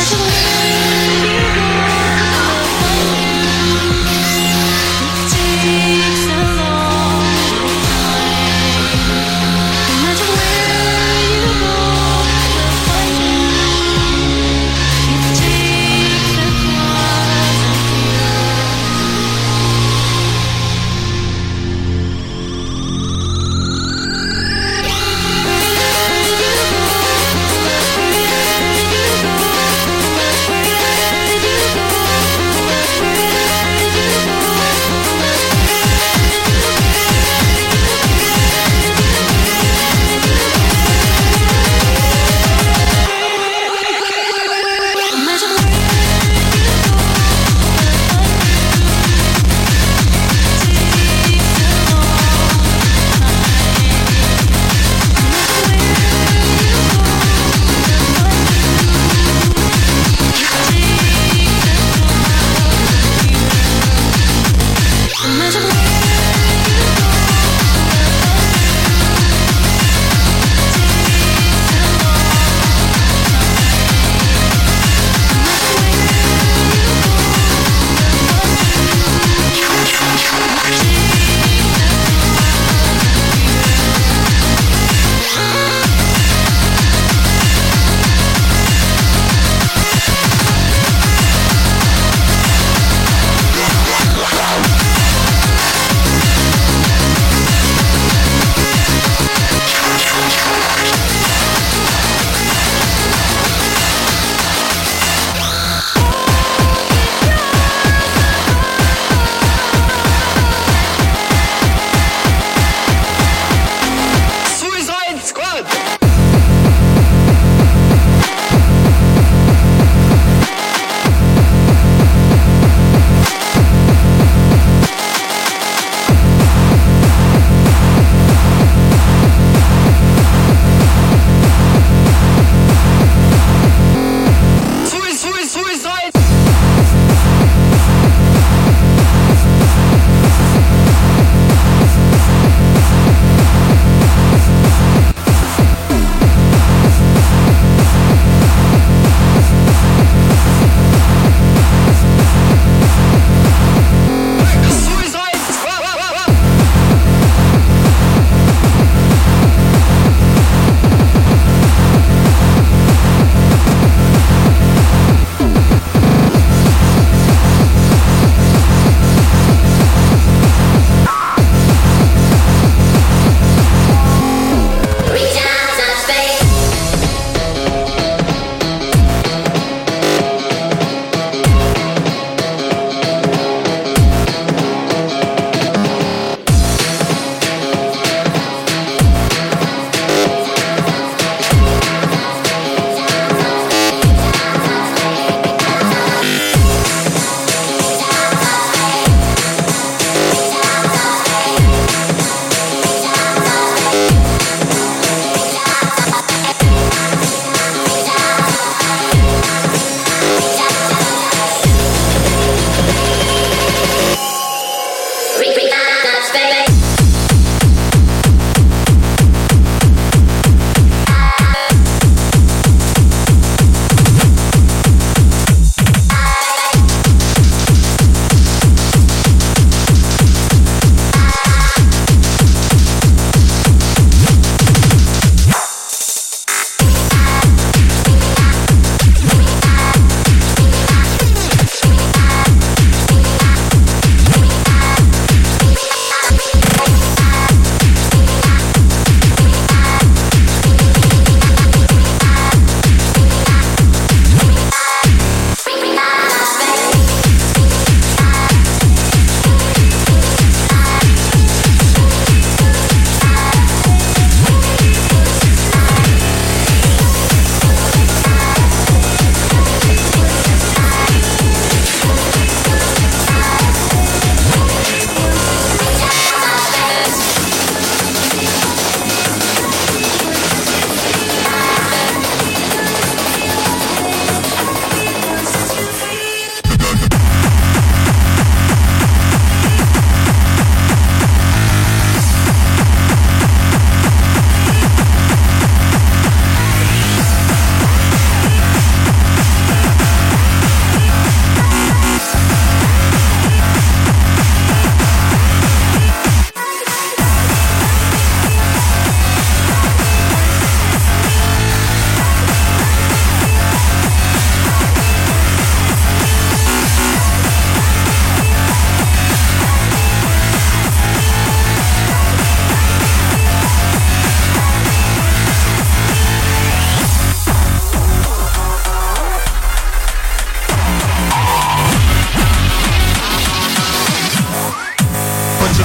There's a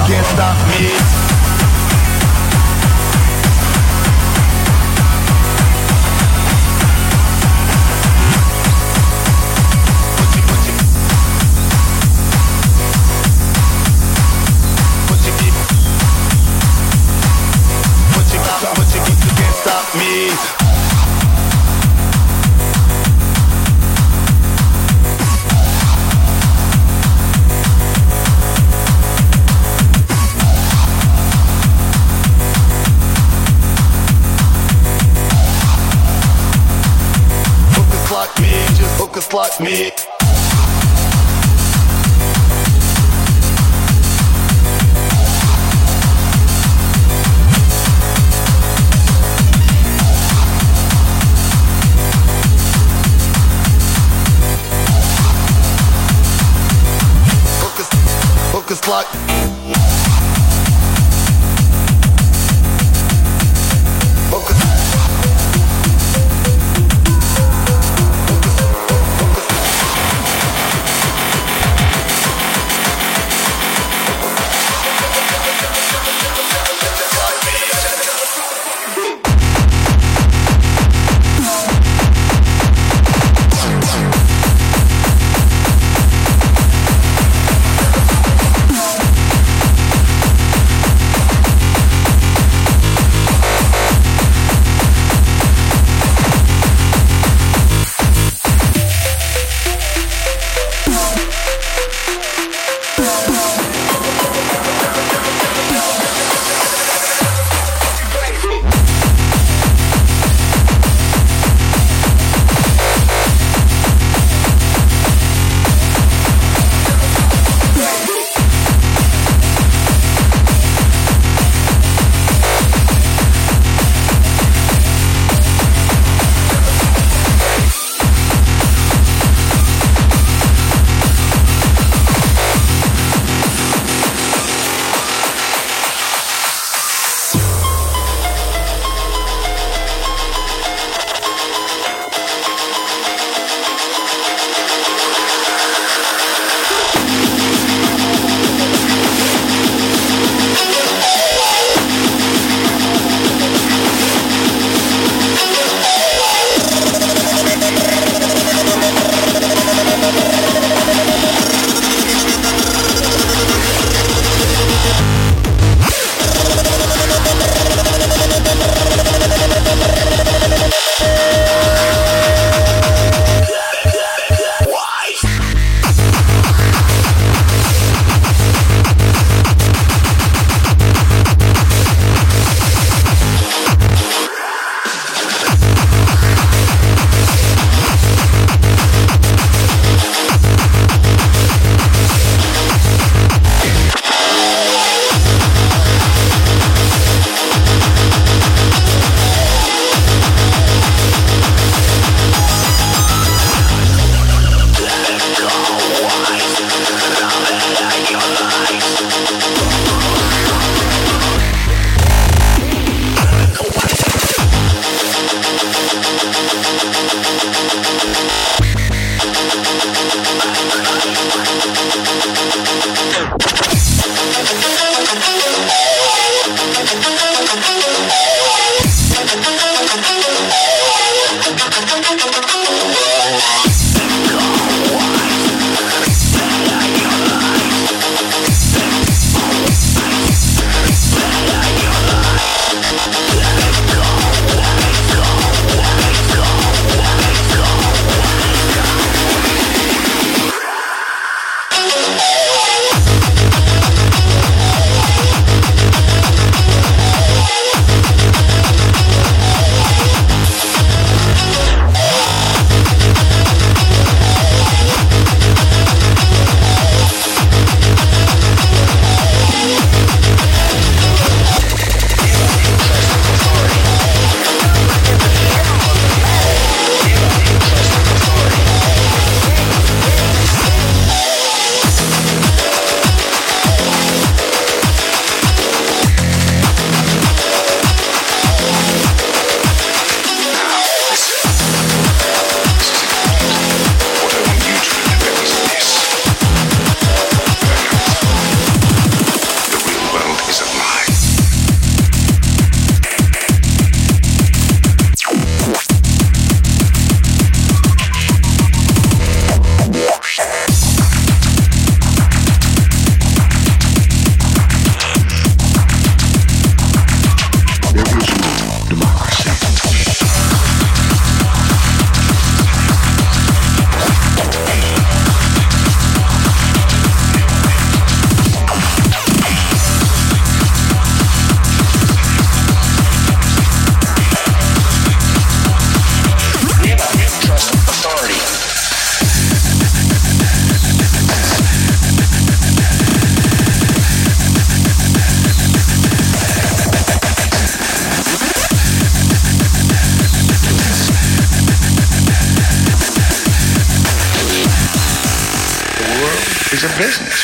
can't stop me. Like me. Business.